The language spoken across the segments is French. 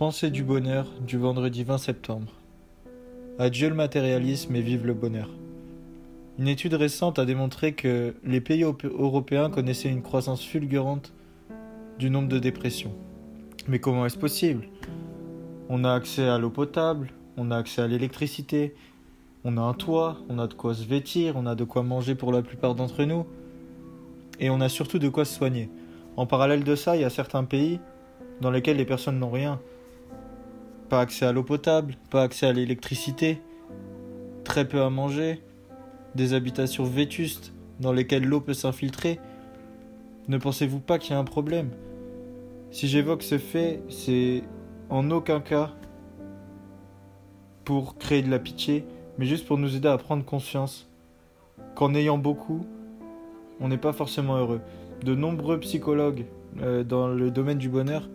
Pensée du bonheur du vendredi 20 septembre. Adieu le matérialisme et vive le bonheur. Une étude récente a démontré que les pays européens connaissaient une croissance fulgurante du nombre de dépressions. Mais comment est-ce possible? On a accès à l'eau potable, on a accès à l'électricité, on a un toit, on a de quoi se vêtir, on a de quoi manger pour la plupart d'entre nous, et on a surtout de quoi se soigner. En parallèle de ça, il y a certains pays dans lesquels les personnes n'ont rien, pas accès à l'eau potable, pas accès à l'électricité, très peu à manger, des habitations vétustes dans lesquelles l'eau peut s'infiltrer. Ne pensez-vous pas qu'il y a un problème? Si j'évoque ce fait, c'est en aucun cas pour créer de la pitié, mais juste pour nous aider à prendre conscience qu'en ayant beaucoup, on n'est pas forcément heureux. De nombreux psychologues euh, dans le domaine du bonheur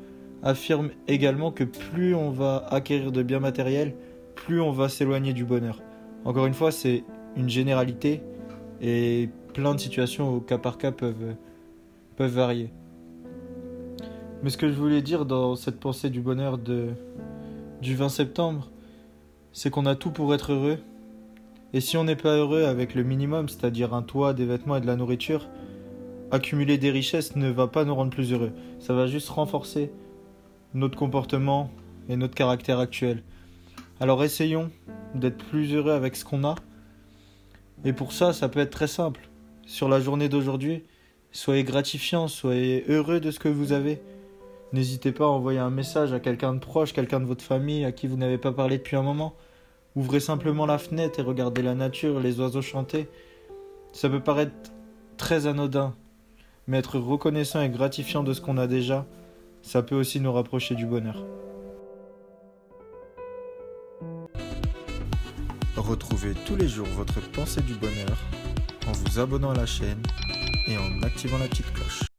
affirme également que plus on va acquérir de biens matériels, plus on va s'éloigner du bonheur. Encore une fois, c'est une généralité et plein de situations au cas par cas peuvent, peuvent varier. Mais ce que je voulais dire dans cette pensée du bonheur de, du 20 septembre, c'est qu'on a tout pour être heureux. Et si on n'est pas heureux avec le minimum, c'est-à-dire un toit, des vêtements et de la nourriture, accumuler des richesses ne va pas nous rendre plus heureux. Ça va juste renforcer notre comportement et notre caractère actuel. Alors essayons d'être plus heureux avec ce qu'on a. Et pour ça, ça peut être très simple. Sur la journée d'aujourd'hui, soyez gratifiant, soyez heureux de ce que vous avez. N'hésitez pas à envoyer un message à quelqu'un de proche, quelqu'un de votre famille à qui vous n'avez pas parlé depuis un moment. Ouvrez simplement la fenêtre et regardez la nature, les oiseaux chanter. Ça peut paraître très anodin, mais être reconnaissant et gratifiant de ce qu'on a déjà, ça peut aussi nous rapprocher du bonheur. Retrouvez tous les jours votre pensée du bonheur en vous abonnant à la chaîne et en activant la petite cloche.